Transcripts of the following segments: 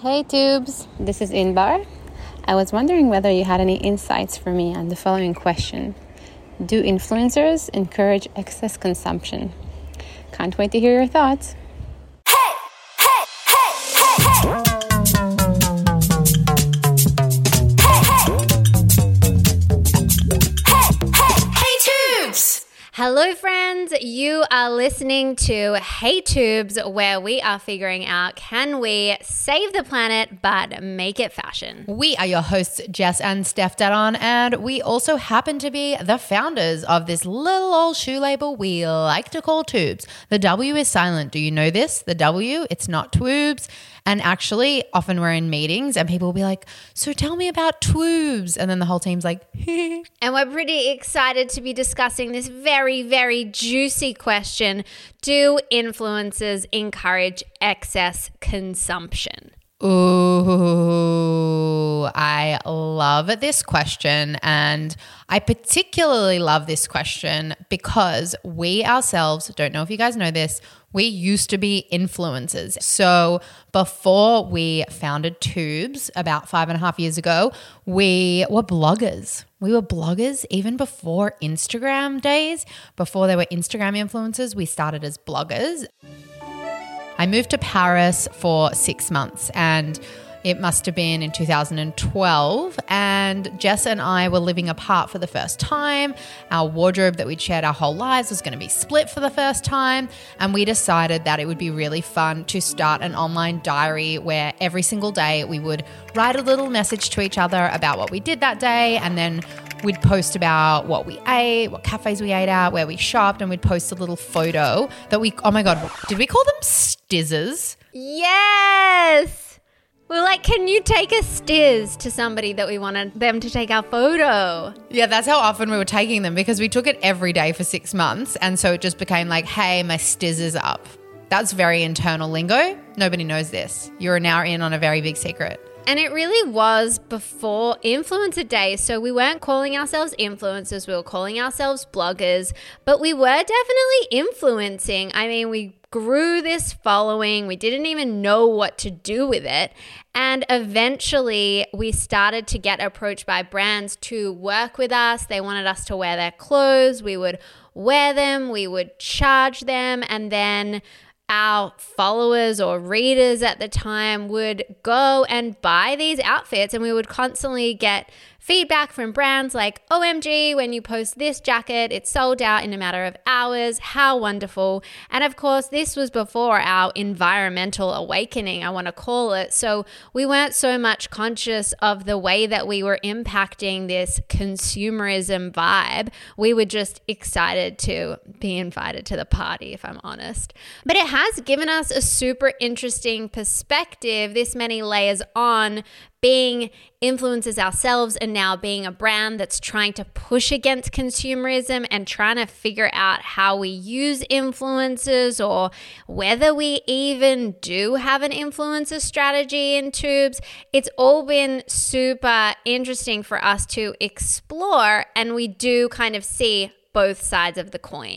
Hey Twoobs, this is Inbar. I was wondering whether you had any insights for me on the following question Do influencers encourage excess consumption? Can't wait to hear your thoughts. Hello, friends. You are listening to Hey Twoobs, where we are figuring out can we save the planet but make it fashion? We are your hosts, Jess and Stef Dadon, and we also happen to be the founders of this little old shoe label we like to call Twoobs. The W is silent. Do you know this? The W, it's not Tubes. And actually, often we're in meetings and people will be like, So tell me about Twoobs. And then the whole team's like, And we're pretty excited to be discussing this very, very juicy question Do influencers encourage excess consumption? Ooh, love this question. And I particularly love this question because we ourselves, don't know if you guys know this, we used to be influencers. So before we founded Twoobs about five and a half years ago, we were bloggers. We were bloggers even before Instagram days, before there were Instagram influencers, we started as bloggers. I moved to Paris for six months and it must have been in 2012. And Jess and I were living apart for the first time. Our wardrobe that we'd shared our whole lives was going to be split for the first time. And we decided that it would be really fun to start an online diary where every single day we would write a little message to each other about what we did that day. And then we'd post about what we ate, what cafes we ate at, where we shopped, and we'd post a little photo that we, oh my God, did we call them stizzers? Yes. We're like, can you take a stiz to somebody that we wanted them to take our photo? Yeah, that's how often we were taking them because we took it every day for six months. And so it just became like, hey, my stiz is up. That's very internal lingo. Nobody knows this. You're now in on a very big secret. And it really was before influencer day. So we weren't calling ourselves influencers, we were calling ourselves bloggers, but we were definitely influencing. I mean, we grew this following, we didn't even know what to do with it. And eventually, we started to get approached by brands to work with us. They wanted us to wear their clothes, we would wear them, we would charge them, and then our followers or readers at the time would go and buy these outfits, and we would constantly get feedback from brands like OMG, when you post this jacket, it's sold out in a matter of hours. How wonderful. And of course, this was before our environmental awakening, I want to call it. So we weren't so much conscious of the way that we were impacting this consumerism vibe. We were just excited to be invited to the party, if I'm honest. But it has given us a super interesting perspective, this many layers on being influencers ourselves and now being a brand that's trying to push against consumerism and trying to figure out how we use influencers or whether we even do have an influencer strategy in Twoobs. It's all been super interesting for us to explore, and we do kind of see both sides of the coin.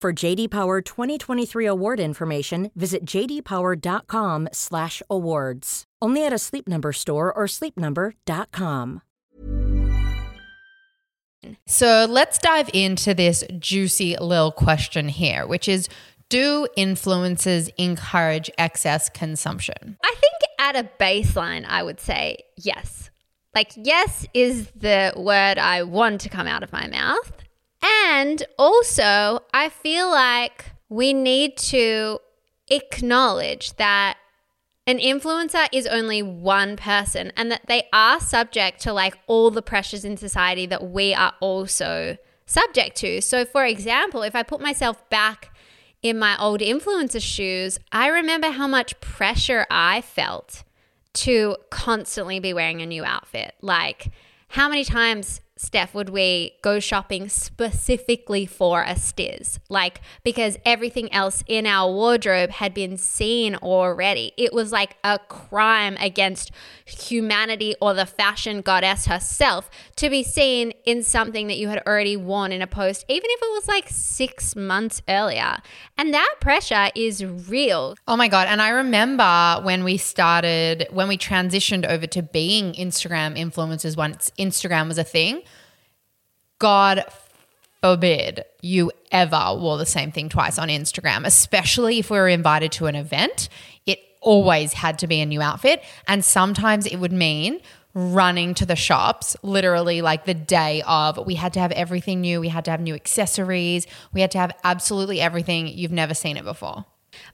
For JD Power 2023 award information, visit jdpower.com/awards. Only at a Sleep Number store or sleepnumber.com. So let's dive into this juicy little question here, which is do influences encourage excess consumption? I think at a baseline, I would say yes. Like, yes is the word I want to come out of my mouth. And also, I feel like we need to acknowledge that an influencer is only one person and that they are subject to like all the pressures in society that we are also subject to. So, for example, if I put myself back in my old influencer shoes, I remember how much pressure I felt to constantly be wearing a new outfit. Like, how many times Steph, would we go shopping specifically for a stiz? Like, because everything else in our wardrobe had been seen already. It was like a crime against humanity or the fashion goddess herself to be seen in something that you had already worn in a post, even if it was like six months earlier. And that pressure is real. Oh my God. And I remember when we started, when we transitioned over to being Instagram influencers once Instagram was a thing God forbid you ever wore the same thing twice on Instagram, especially if we were invited to an event. It always had to be a new outfit. And sometimes it would mean running to the shops literally like the day of. We had to have everything new. We had to have new accessories. We had to have absolutely everything. You've never seen it before.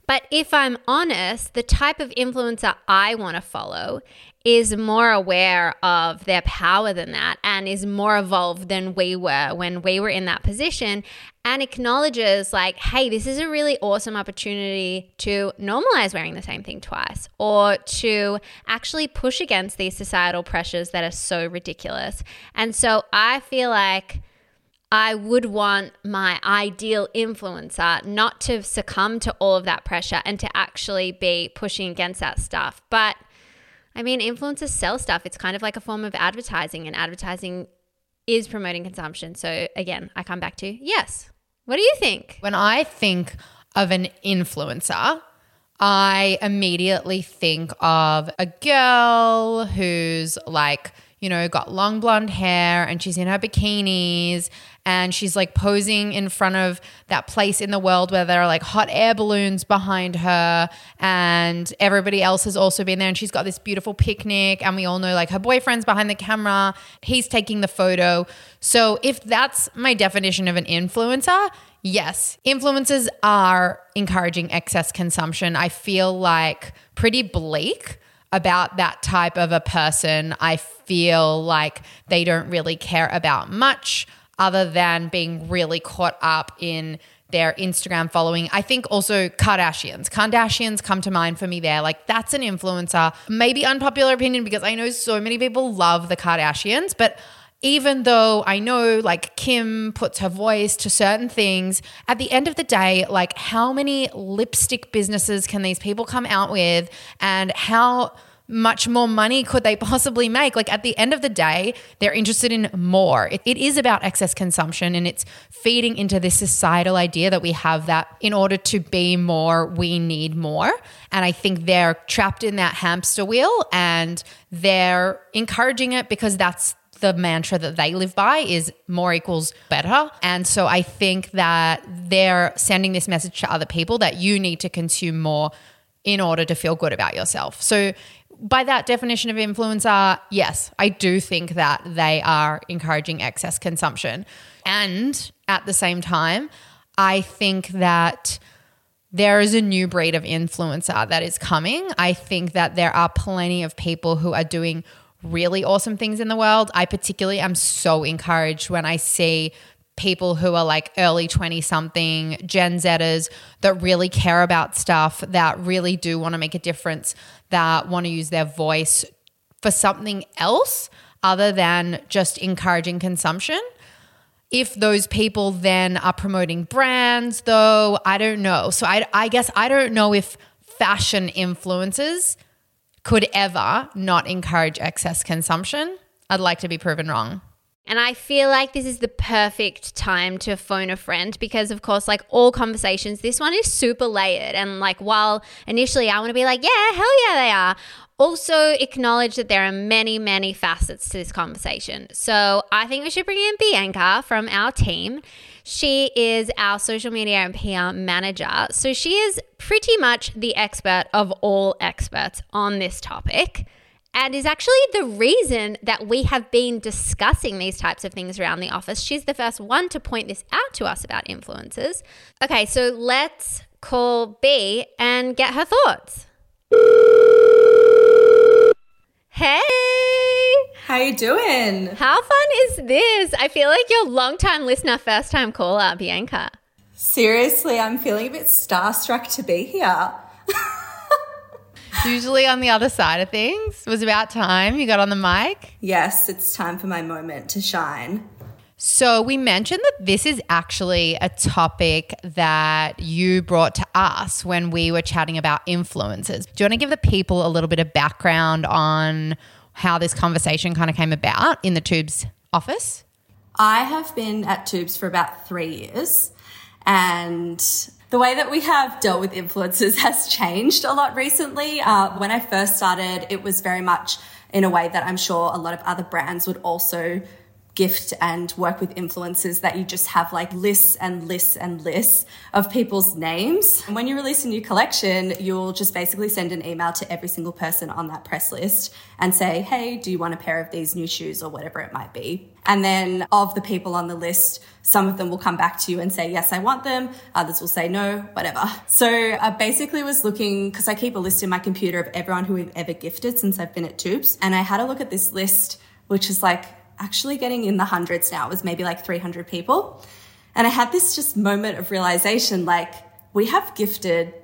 But if I'm honest, the type of influencer I want to follow is more aware of their power than that and is more evolved than we were when we were in that position and acknowledges like hey this is a really awesome opportunity to normalize wearing the same thing twice or to actually push against these societal pressures that are so ridiculous. And so i feel like I would want my ideal influencer not to succumb to all of that pressure and to actually be pushing against that stuff. But I mean, influencers sell stuff. It's kind of like a form of advertising, and advertising is promoting consumption. So, again, I come back to yes. What do you think? When I think of an influencer, I immediately think of a girl who's like, you know, got long blonde hair and she's in her bikinis and she's like posing in front of that place in the world where there are like hot air balloons behind her. And everybody else has also been there. And she's got this beautiful picnic. And we all know like her boyfriend's behind the camera. He's taking the photo. So if that's my definition of an influencer Yes, influencers are encouraging excess consumption. I feel like pretty bleak about that type of a person. I feel like they don't really care about much other than being really caught up in their Instagram following. I think also Kardashians. Kardashians come to mind for me there. Like that's an influencer. Maybe unpopular opinion because I know so many people love the Kardashians, but even though I know like Kim puts her voice to certain things, at the end of the day, like how many lipstick businesses can these people come out with and how much more money could they possibly make? Like at the end of the day, they're interested in more. It, it is about excess consumption and it's feeding into this societal idea that we have that in order to be more, we need more. And I think they're trapped in that hamster wheel and they're encouraging it because that's the mantra that they live by is more equals better. And so I think that they're sending this message to other people that you need to consume more in order to feel good about yourself. So by that definition of influencer, yes, I do think that they are encouraging excess consumption. And at the same time, I think that there is a new breed of influencer that is coming. I think that there are plenty of people who are doing really awesome things in the world. I particularly am so encouraged when I see people who are like early 20 something Gen Zers that really care about stuff, that really do want to make a difference, that want to use their voice for something else other than just encouraging consumption. If those people then are promoting brands, though, I don't know. So I, I guess I don't know if fashion influences could ever not encourage excess consumption. I'd like to be proven wrong. And I feel like this is the perfect time to phone a friend because, of course, like all conversations, this one is super layered. And like, while initially I want to be like, yeah, hell yeah, they are, also acknowledge that there are many, many facets to this conversation. So I think we should bring in Bianca from our team. She is our social media and PR manager. So she is pretty much the expert of all experts on this topic and is actually the reason that we have been discussing these types of things around the office. She's the first one to point this out to us about influencers. Okay, so let's call B and get her thoughts. Hey! How you doing? How fun is this? I feel like you're long time listener, first time caller, Bianca. Seriously, I'm feeling a bit starstruck to be here. Usually on the other side of things. It was about time you got on the mic. Yes, it's time for my moment to shine. So, we mentioned that this is actually a topic that you brought to us when we were chatting about influencers. Do you want to give the people a little bit of background on how this conversation kind of came about in the Twoobs office? I have been at Twoobs for about three years, and the way that we have dealt with influencers has changed a lot recently. Uh, when I first started, it was very much in a way that I'm sure a lot of other brands would also gift and work with influencers that you just have like lists and lists and lists of people's names. And when you release a new collection, you'll just basically send an email to every single person on that press list and say, hey, do you want a pair of these new shoes or whatever it might be? And then of the people on the list, some of them will come back to you and say, yes, I want them. Others will say no, whatever. So I basically was looking, because I keep a list in my computer of everyone who we've ever gifted since I've been at Twoobs. And I had a look at this list, which is like actually getting in the hundreds now. It was maybe like 300 people. And I had this just moment of realization like, we have gifted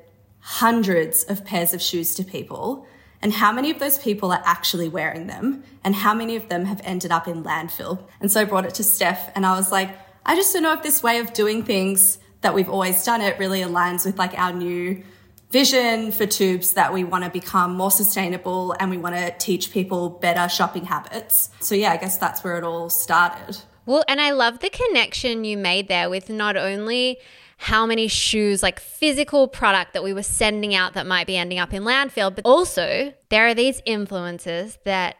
hundreds of pairs of shoes to people. And how many of those people are actually wearing them? And how many of them have ended up in landfill? And so I brought it to Steph and I was like, I just don't know if this way of doing things that we've always done it really aligns with like our new vision for Twoobs that we want to become more sustainable and we want to teach people better shopping habits. So, yeah, I guess that's where it all started. Well, and I love the connection you made there with not only how many shoes, like physical product that we were sending out that might be ending up in landfill, but also there are these influencers that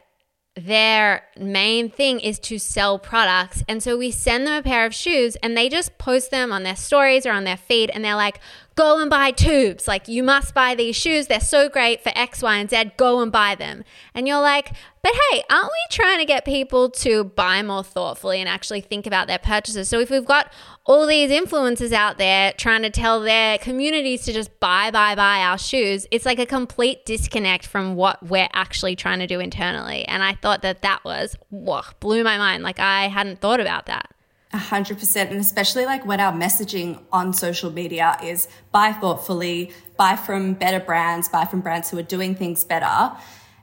their main thing is to sell products. And so we send them a pair of shoes and they just post them on their stories or on their feed and they're like, go and buy Twoobs. Like, you must buy these shoes. They're so great for X, Y, and Z. Go and buy them. And you're like, but hey, aren't we trying to get people to buy more thoughtfully and actually think about their purchases? So if we've got all these influencers out there trying to tell their communities to just buy, buy, buy our shoes, it's like a complete disconnect from what we're actually trying to do internally. And I thought that that was, whoa, blew my mind. Like, I hadn't thought about that. A hundred percent. And especially like when our messaging on social media is buy thoughtfully, buy from better brands, buy from brands who are doing things better.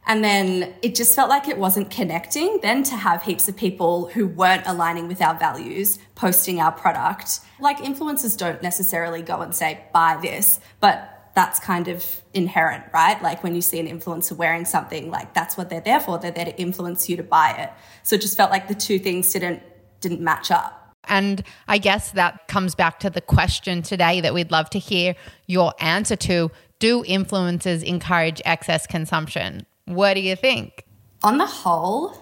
And then it just felt like it wasn't connecting then to have heaps of people who weren't aligning with our values posting our product. Like influencers don't necessarily go and say, buy this, but that's kind of inherent, right? Like when you see an influencer wearing something, like that's what they're there for. They're there to influence you to buy it. So it just felt like the two things didn't didn't match up. And I guess that comes back to the question today that we'd love to hear your answer to. Do influencers encourage excess consumption? What do you think? On the whole,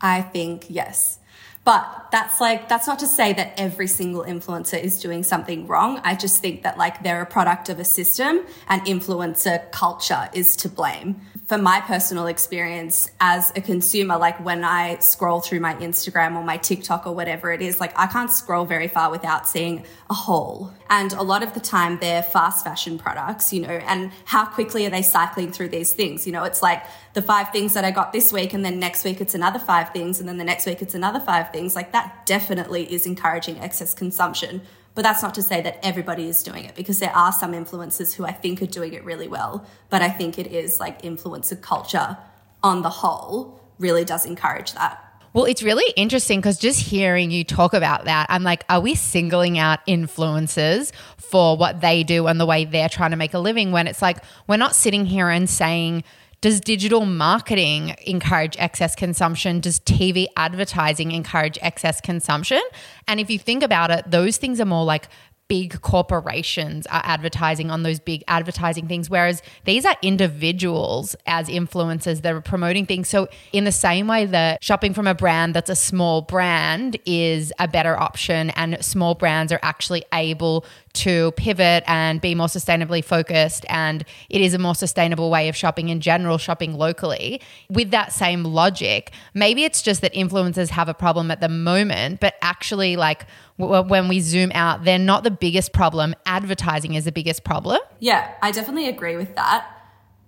I think yes. But that's like, that's not to say that every single influencer is doing something wrong. I just think that like they're a product of a system and influencer culture is to blame from my personal experience as a consumer, like when I scroll through my Instagram or my TikTok or whatever it is, like I can't scroll very far without seeing a haul. And a lot of the time they're fast fashion products, you know, and how quickly are they cycling through these things? You know, it's like the five things that I got this week and then next week it's another five things and then the next week it's another five things. Like that definitely is encouraging excess consumption but that's not to say that everybody is doing it because there are some influencers who I think are doing it really well. But I think it is like influencer culture on the whole really does encourage that. Well, it's really interesting because just hearing you talk about that, I'm like, are we singling out influencers for what they do and the way they're trying to make a living when it's like, we're not sitting here and saying, does digital marketing encourage excess consumption? Does TV advertising encourage excess consumption? And if you think about it, those things are more like big corporations are advertising on those big advertising things, whereas these are individuals as influencers that are promoting things. So, in the same way that shopping from a brand that's a small brand is a better option, and small brands are actually able to pivot and be more sustainably focused, and it is a more sustainable way of shopping in general, shopping locally. With that same logic, maybe it's just that influencers have a problem at the moment, but actually, like, when we zoom out, they're not the biggest problem. Advertising is the biggest problem. Yeah, I definitely agree with that.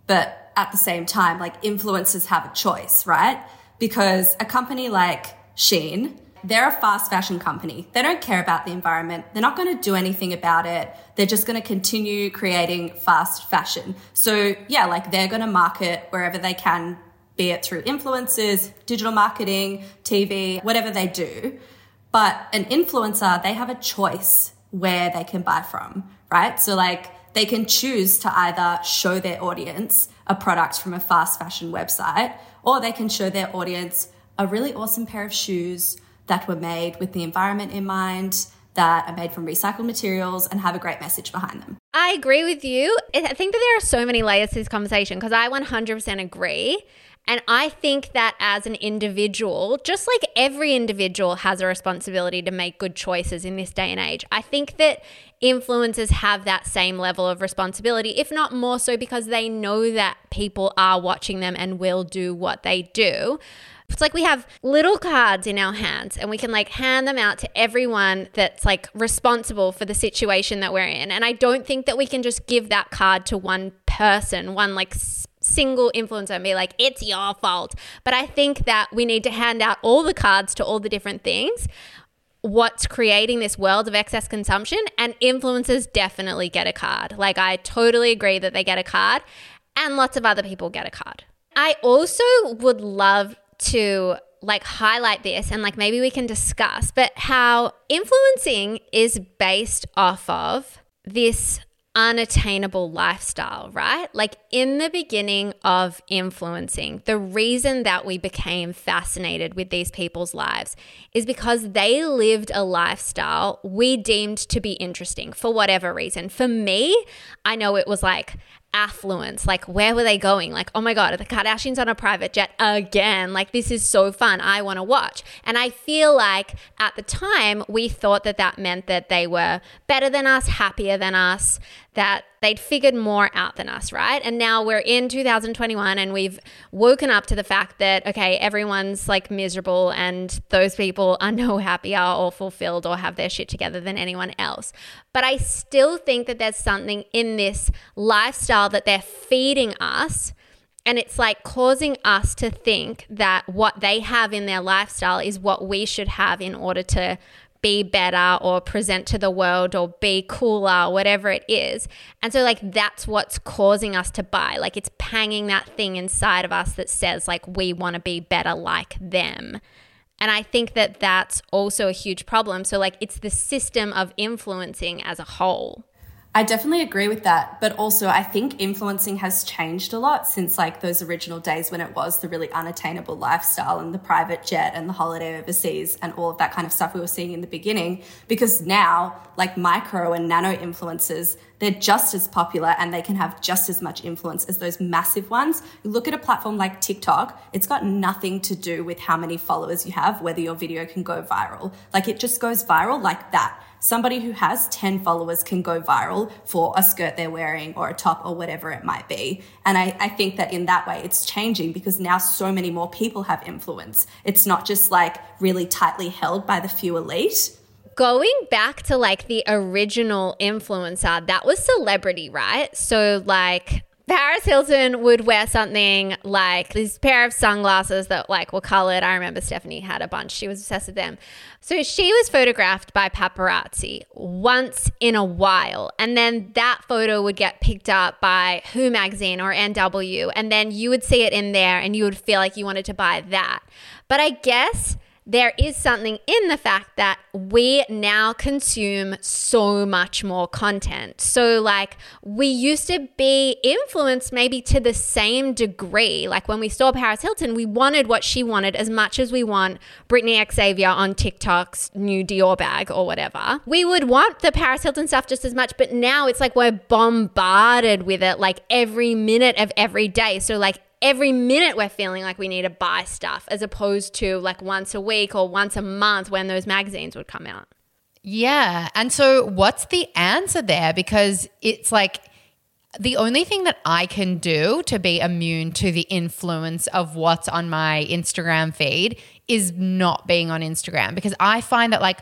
But at the same time, like influencers have a choice, right? Because a company like Shein, they're a fast fashion company. They don't care about the environment. They're not going to do anything about it. They're just going to continue creating fast fashion. So yeah, like they're going to market wherever they can, be it through influencers, digital marketing, TV, whatever they do. But an influencer, they have a choice where they can buy from, right? So like they can choose to either show their audience a product from a fast fashion website, or they can show their audience a really awesome pair of shoes that were made with the environment in mind, that are made from recycled materials and have a great message behind them. I agree with you. I think that there are so many layers to this conversation because I 100% agree. And I think that as an individual, just like every individual has a responsibility to make good choices in this day and age, I think that influencers have that same level of responsibility, if not more so, because they know that people are watching them and will do what they do. It's like we have little cards in our hands and we can like hand them out to everyone that's like responsible for the situation that we're in. And I don't think that we can just give that card to one person, one like single influencer and be like, it's your fault. But I think that we need to hand out all the cards to all the different things. What's creating this world of excess consumption, and influencers definitely get a card. Like, I totally agree that they get a card, and lots of other people get a card. I also would love to like highlight this and like maybe we can discuss, but how influencing is based off of this unattainable lifestyle, right? Like in the beginning of influencing, the reason that we became fascinated with these people's lives is because they lived a lifestyle we deemed to be interesting for whatever reason. For me, I know it was like affluence. Like, where were they going? Like, oh my God, are the Kardashians on a private jet again. Like, this is so fun. I want to watch. And I feel like at the time, we thought that that meant that they were better than us, happier than us, that they'd figured more out than us, right? And now we're in 2021 and we've woken up to the fact that, okay, everyone's like miserable and those people are no happier or fulfilled or have their shit together than anyone else. But I still think that there's something in this lifestyle that they're feeding us. And it's like causing us to think that what they have in their lifestyle is what we should have in order to be better or present to the world or be cooler, whatever it is. And so, like, that's what's causing us to buy. Like, it's panging that thing inside of us that says, like, we want to be better like them. And I think that that's also a huge problem. So, like, it's the system of influencing as a whole. I definitely agree with that. But also, I think influencing has changed a lot since like those original days when it was the really unattainable lifestyle and the private jet and the holiday overseas and all of that kind of stuff we were seeing in the beginning. Because now, like micro and nano influencers, they're just as popular and they can have just as much influence as those massive ones. You look at a platform like TikTok, it's got nothing to do with how many followers you have, whether your video can go viral. Like it just goes viral like that somebody who has 10 followers can go viral for a skirt they're wearing or a top or whatever it might be. And I, I think that in that way it's changing because now so many more people have influence. It's not just like really tightly held by the few elite going back to like the original influencer, that was celebrity, right? So, like, Paris Hilton would wear something like this pair of sunglasses that like were colored. I remember Stephanie had a bunch. She was obsessed with them. So she was photographed by paparazzi once in a while. And then that photo would get picked up by Who magazine or NW. And then you would see it in there and you would feel like you wanted to buy that. But I guess there is something in the fact that we now consume so much more content. So, like, we used to be influenced maybe to the same degree. Like, when we saw Paris Hilton, we wanted what she wanted as much as we want Brittany Xavier on TikTok's new Dior bag or whatever. We would want the Paris Hilton stuff just as much, but now it's like we're bombarded with it like every minute of every day. So, like, every minute we're feeling like we need to buy stuff as opposed to like once a week or once a month when those magazines would come out. Yeah. And so what's the answer there? Because it's like the only thing that I can do to be immune to the influence of what's on my Instagram feed is not being on Instagram because I find that like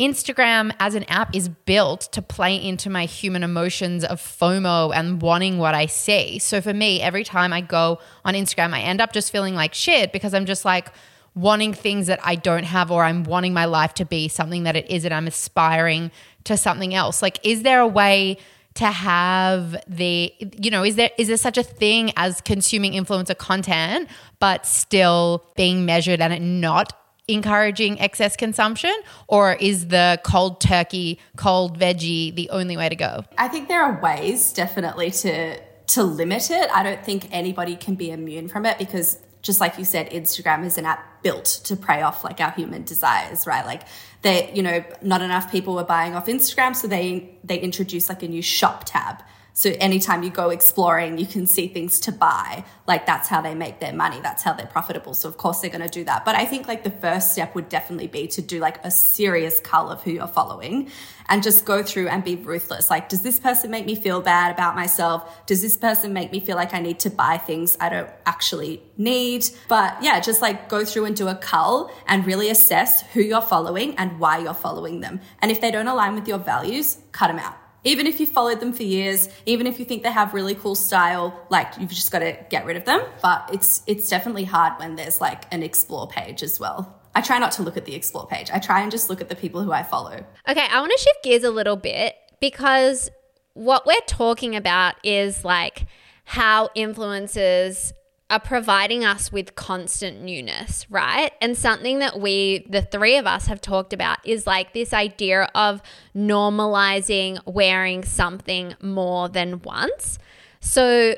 Instagram as an app is built to play into my human emotions of FOMO and wanting what I see. So for me, every time I go on Instagram, I end up just feeling like shit because I'm just like, wanting things that I don't have or I'm wanting my life to be something that it isn't. I'm aspiring to something else. Like, is there a way to have the you know is there is there such a thing as consuming influencer content but still being measured and it not encouraging excess consumption or is the cold turkey cold veggie the only way to go? I think there are ways definitely to to limit it. I don't think anybody can be immune from it because just like you said instagram is an app built to prey off like our human desires right? Like they you know not enough people were buying off instagram so they they introduced like a new shop tab so anytime you go exploring, you can see things to buy. Like that's how they make their money. That's how they're profitable. So of course they're going to do that. But I think like the first step would definitely be to do like a serious cull of who you're following and just go through and be ruthless. Like, does this person make me feel bad about myself? Does this person make me feel like I need to buy things I don't actually need? But yeah, just like go through and do a cull and really assess who you're following and why you're following them. And if they don't align with your values, cut them out even if you followed them for years, even if you think they have really cool style, like you've just got to get rid of them. But it's it's definitely hard when there's like an explore page as well. I try not to look at the explore page. I try and just look at the people who I follow. Okay, I want to shift gears a little bit because what we're talking about is like how influencers are providing us with constant newness, right? And something that we, the three of us, have talked about is like this idea of normalizing wearing something more than once. So,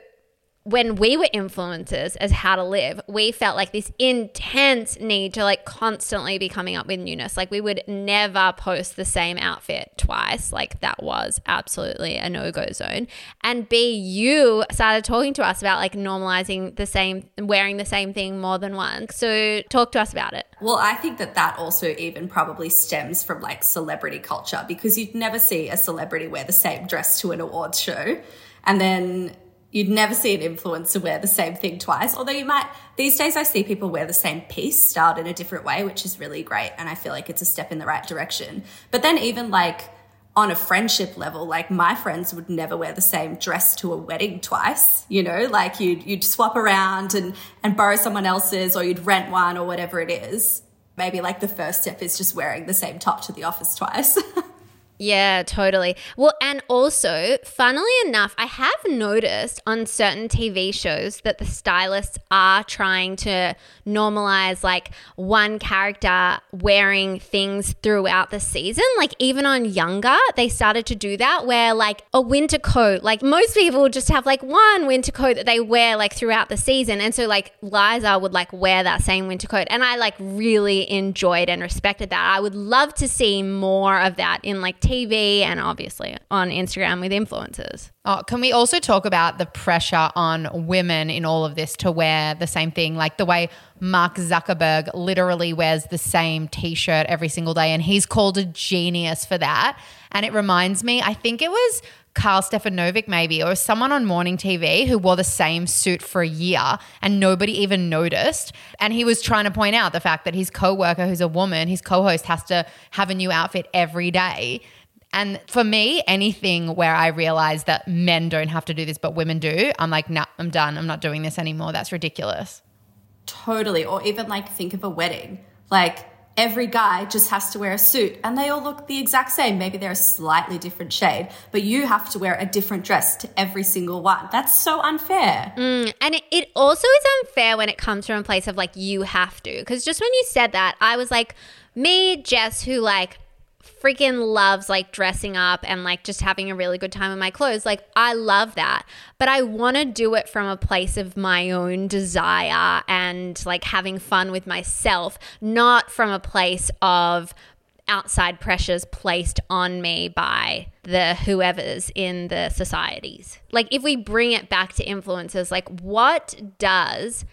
when we were influencers as how to live, we felt like this intense need to like constantly be coming up with newness. Like we would never post the same outfit twice. Like that was absolutely a no-go zone. And B, you started talking to us about like normalizing the same wearing the same thing more than once. So talk to us about it. Well, I think that that also even probably stems from like celebrity culture because you'd never see a celebrity wear the same dress to an awards show. And then You'd never see an influencer wear the same thing twice. Although you might, these days I see people wear the same piece styled in a different way, which is really great. And I feel like it's a step in the right direction. But then even like on a friendship level, like my friends would never wear the same dress to a wedding twice, you know, like you'd, you'd swap around and, and borrow someone else's or you'd rent one or whatever it is. Maybe like the first step is just wearing the same top to the office twice. Yeah, totally. Well, and also, funnily enough, I have noticed on certain TV shows that the stylists are trying to normalize like one character wearing things throughout the season. Like, even on Younger, they started to do that where like a winter coat, like most people just have like one winter coat that they wear like throughout the season. And so, like, Liza would like wear that same winter coat. And I like really enjoyed and respected that. I would love to see more of that in like TV and obviously on Instagram with influencers. Oh, can we also talk about the pressure on women in all of this to wear the same thing? Like the way Mark Zuckerberg literally wears the same t shirt every single day, and he's called a genius for that. And it reminds me, I think it was Carl Stefanovic, maybe, or someone on morning TV who wore the same suit for a year and nobody even noticed. And he was trying to point out the fact that his co worker, who's a woman, his co host, has to have a new outfit every day. And for me, anything where I realize that men don't have to do this, but women do, I'm like, nah, I'm done. I'm not doing this anymore. That's ridiculous. Totally. Or even like think of a wedding. Like every guy just has to wear a suit and they all look the exact same. Maybe they're a slightly different shade, but you have to wear a different dress to every single one. That's so unfair. Mm, and it, it also is unfair when it comes from a place of like, you have to. Because just when you said that, I was like, me, Jess, who like freaking loves like dressing up and like just having a really good time in my clothes. Like, I love that. But I want to do it from a place of my own desire and like having fun with myself, not from a place of outside pressures placed on me by the whoever's in the societies. Like, if we bring it back to influencers, like, what does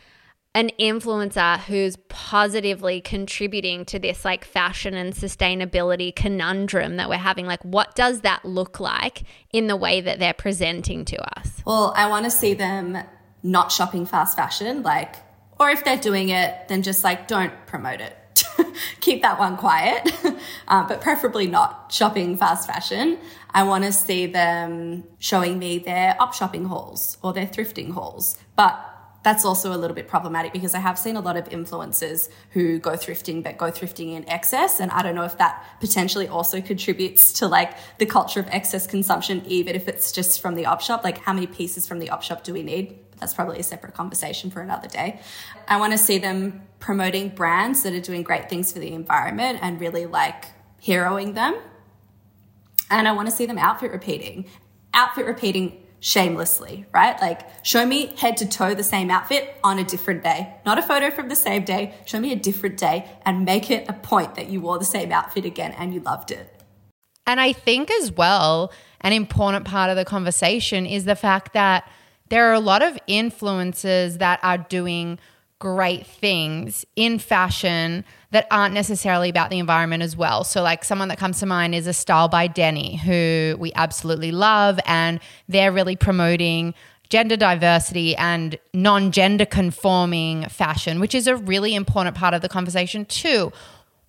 an influencer who's positively contributing to this like fashion and sustainability conundrum that we're having like what does that look like in the way that they're presenting to us? Well i want to see them not shopping fast fashion like or if they're doing it then just like don't promote it. Keep that one quiet. Uh, but preferably not shopping fast fashion. I want to see them showing me their up shopping hauls or their thrifting hauls but that's also a little bit problematic because I have seen a lot of influencers who go thrifting, but go thrifting in excess. And I don't know if that potentially also contributes to like the culture of excess consumption, even if it's just from the op shop. Like, how many pieces from the op shop do we need? But that's probably a separate conversation for another day. I want to see them promoting brands that are doing great things for the environment and really like heroing them. And I want to see them outfit repeating. Outfit repeating shamelessly, right? Like, show me head to toe the same outfit on a different day. Not a photo from the same day. Show me a different day and make it a point that you wore the same outfit again and you loved it. And I think as well, an important part of the conversation is the fact that there are a lot of influencers that are doing great things in fashion that aren't necessarily about the environment as well. So, like someone that comes to mind is a style by Denny, who we absolutely love, and they're really promoting gender diversity and non gender conforming fashion, which is a really important part of the conversation, too.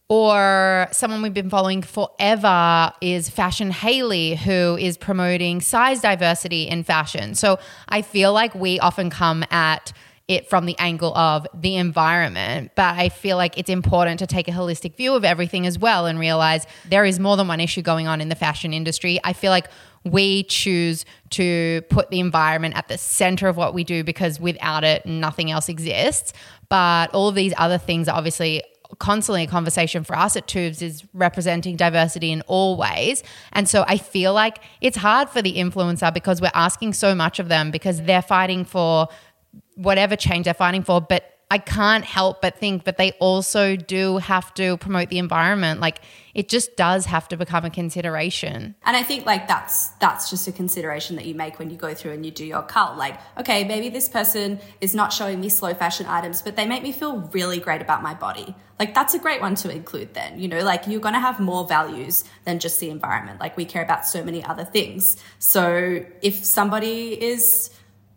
Or someone we've been following forever is Fashion Haley, who is promoting size diversity in fashion. So I feel like we often come at it from the angle of the environment. But I feel like it's important to take a holistic view of everything as well and realize there is more than one issue going on in the fashion industry. I feel like we choose to put the environment at the center of what we do because without it, nothing else exists. But all of these other things are obviously constantly a conversation for us at Twoobs is representing diversity in all ways. And so I feel like it's hard for the influencer because we're asking so much of them because they're fighting for whatever change they're fighting for. But I can't help but think, but they also do have to promote the environment. Like it just does have to become a consideration. And I think like that's that's just a consideration that you make when you go through and you do your cult. Like, okay, maybe this person is not showing me slow fashion items, but they make me feel really great about my body. Like that's a great one to include then. You know, like you're gonna have more values than just the environment. Like we care about so many other things. So if somebody is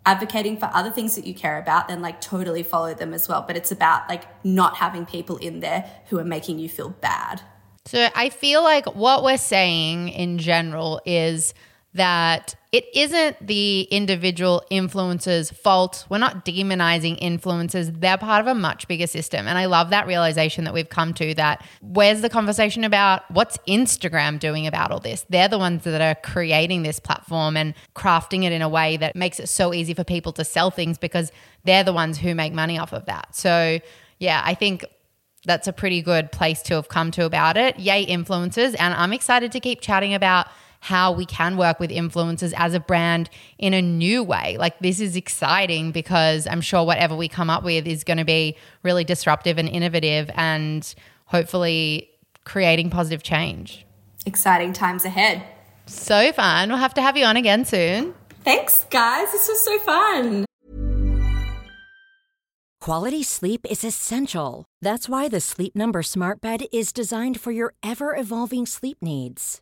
advocating for other things that you care about, then like totally follow them as well. But it's about like not having people in there who are making you feel bad. So I feel like what we're saying in general is that it isn't the individual influencer's fault. We're not demonizing influencers. They're part of a much bigger system. And I love that realization that we've come to that where's the conversation about what's Instagram doing about all this? They're the ones that are creating this platform and crafting it in a way that makes it so easy for people to sell things because they're the ones who make money off of that. So, yeah, I think that's a pretty good place to have come to about it. Yay, influencers. And I'm excited to keep chatting about how we can work with influencers as a brand in a new way. Like, this is exciting because I'm sure whatever we come up with is going to be really disruptive and innovative and hopefully creating positive change. Exciting times ahead. So fun. We'll have to have you on again soon. Thanks, guys. This was so fun. Quality sleep is essential. That's why the Sleep Number Smart Bed is designed for your ever evolving sleep needs.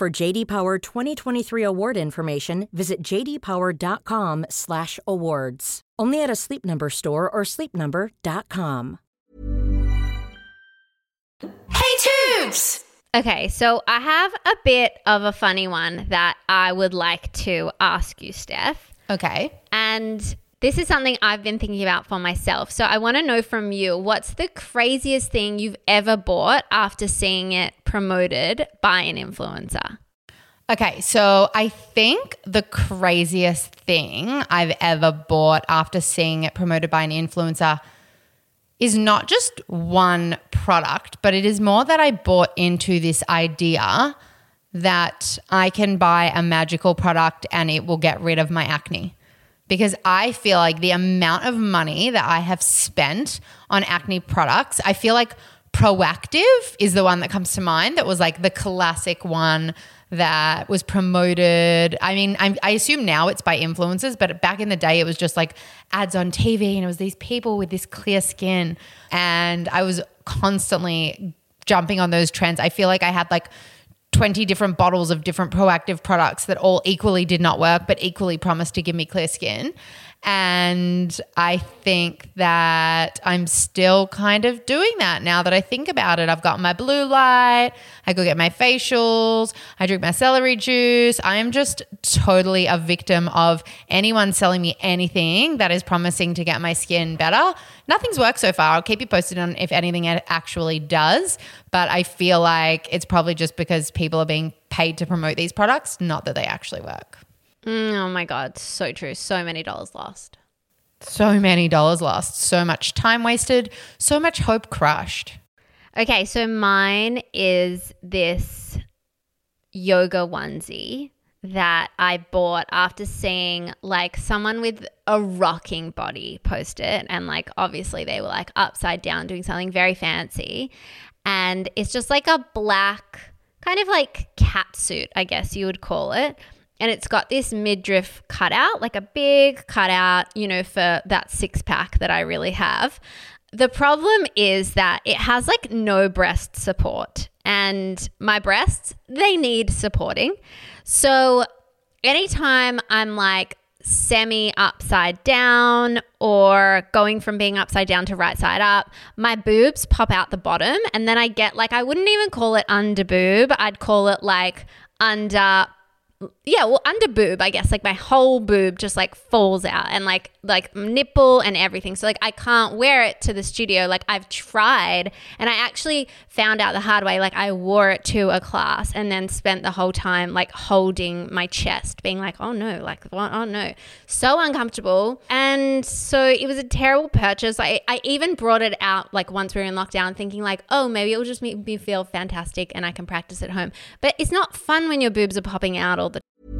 For JD Power 2023 award information, visit jdpower.com/awards. Only at a Sleep Number store or sleepnumber.com. Hey, Twoobs! Okay, so I have a bit of a funny one that I would like to ask you, Steph. Okay. And this is something I've been thinking about for myself. So I want to know from you what's the craziest thing you've ever bought after seeing it promoted by an influencer? Okay, so I think the craziest thing I've ever bought after seeing it promoted by an influencer is not just one product, but it is more that I bought into this idea that I can buy a magical product and it will get rid of my acne. Because I feel like the amount of money that I have spent on acne products, I feel like Proactiv is the one that comes to mind that was like the classic one that was promoted. I mean, I'm, i assume now it's by influencers, but back in the day, it was just like ads on TV and it was these people with this clear skin. And I was constantly jumping on those trends. I feel like I had like 20 different bottles of different Proactiv products that all equally did not work, but equally promised to give me clear skin. And I think that I'm still kind of doing that now that I think about it. I've got my blue light, I go get my facials, I drink my celery juice. I am just totally a victim of anyone selling me anything that is promising to get my skin better. Nothing's worked so far. I'll keep you posted on if anything actually does, but I feel like it's probably just because people are being paid to promote these products, not that they actually work. Mm, oh my God. So true. So many dollars lost. So many dollars lost. So much time wasted. So much hope crushed. Okay. So mine is this yoga onesie that I bought after seeing like someone with a rocking body post it. And like, obviously, they were like upside down doing something very fancy. And it's just like a black, kind of like cat suit, I guess you would call it and it's got this midriff cutout, like a big cutout, you know, for that six pack that I really have. The problem is that it has like no breast support, and my breasts, they need supporting. So anytime I'm like semi upside down or going from being upside down to right side up, my boobs pop out the bottom, and then I get like, I wouldn't even call it under boob, I'd call it like under yeah, well, under boob, I guess, like my whole boob just like falls out and like like nipple and everything. So like I can't wear it to the studio. Like I've tried, and I actually found out the hard way. Like I wore it to a class and then spent the whole time like holding my chest, being like, oh no, like oh no, so uncomfortable. And so it was a terrible purchase. I I even brought it out like once we were in lockdown, thinking like, oh maybe it will just make me feel fantastic and I can practice at home. But it's not fun when your boobs are popping out all the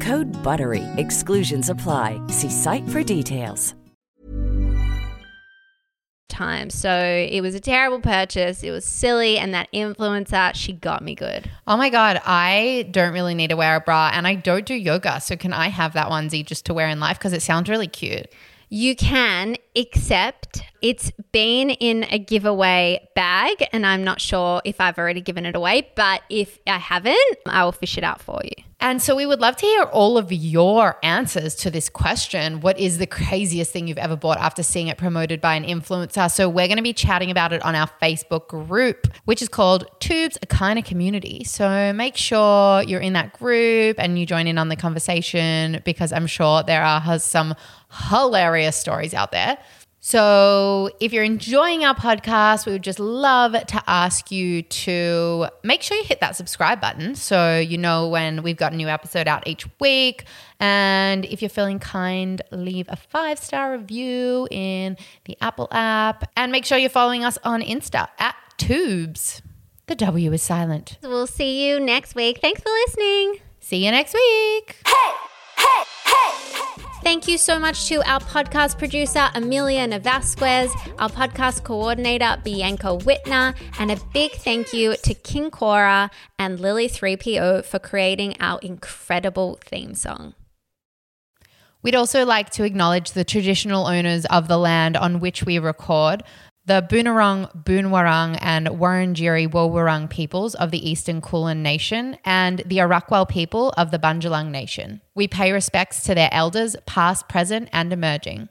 Code BUTTERY. Exclusions apply. See site for details. Time. So it was a terrible purchase. It was silly. And that influencer, she got me good. Oh my God. I don't really need to wear a bra and I don't do yoga. So can I have that onesie just to wear in life? Because it sounds really cute. You can, except it's been in a giveaway bag, and I'm not sure if I've already given it away, but if I haven't, I will fish it out for you. And so we would love to hear all of your answers to this question. What is the craziest thing you've ever bought after seeing it promoted by an influencer? So we're going to be chatting about it on our Facebook group, which is called Twoobs, a kind of community. So make sure you're in that group and you join in on the conversation because I'm sure there are some hilarious stories out there. So, if you're enjoying our podcast, we would just love to ask you to make sure you hit that subscribe button so you know when we've got a new episode out each week. And if you're feeling kind, leave a five star review in the Apple app. And make sure you're following us on Insta at Twoobs. The W is silent. We'll see you next week. Thanks for listening. See you next week. Hey, hey, hey. Thank you so much to our podcast producer, Amelia Navasquez, our podcast coordinator, Bianca Whitner, and a big thank you to King Cora and Lily3PO for creating our incredible theme song. We'd also like to acknowledge the traditional owners of the land on which we record the Boonwurrung, Boonwurrung, and Wurundjeri Woiwurrung peoples of the Eastern Kulin Nation and the Arakwal people of the Bundjalung Nation. We pay respects to their elders, past, present, and emerging.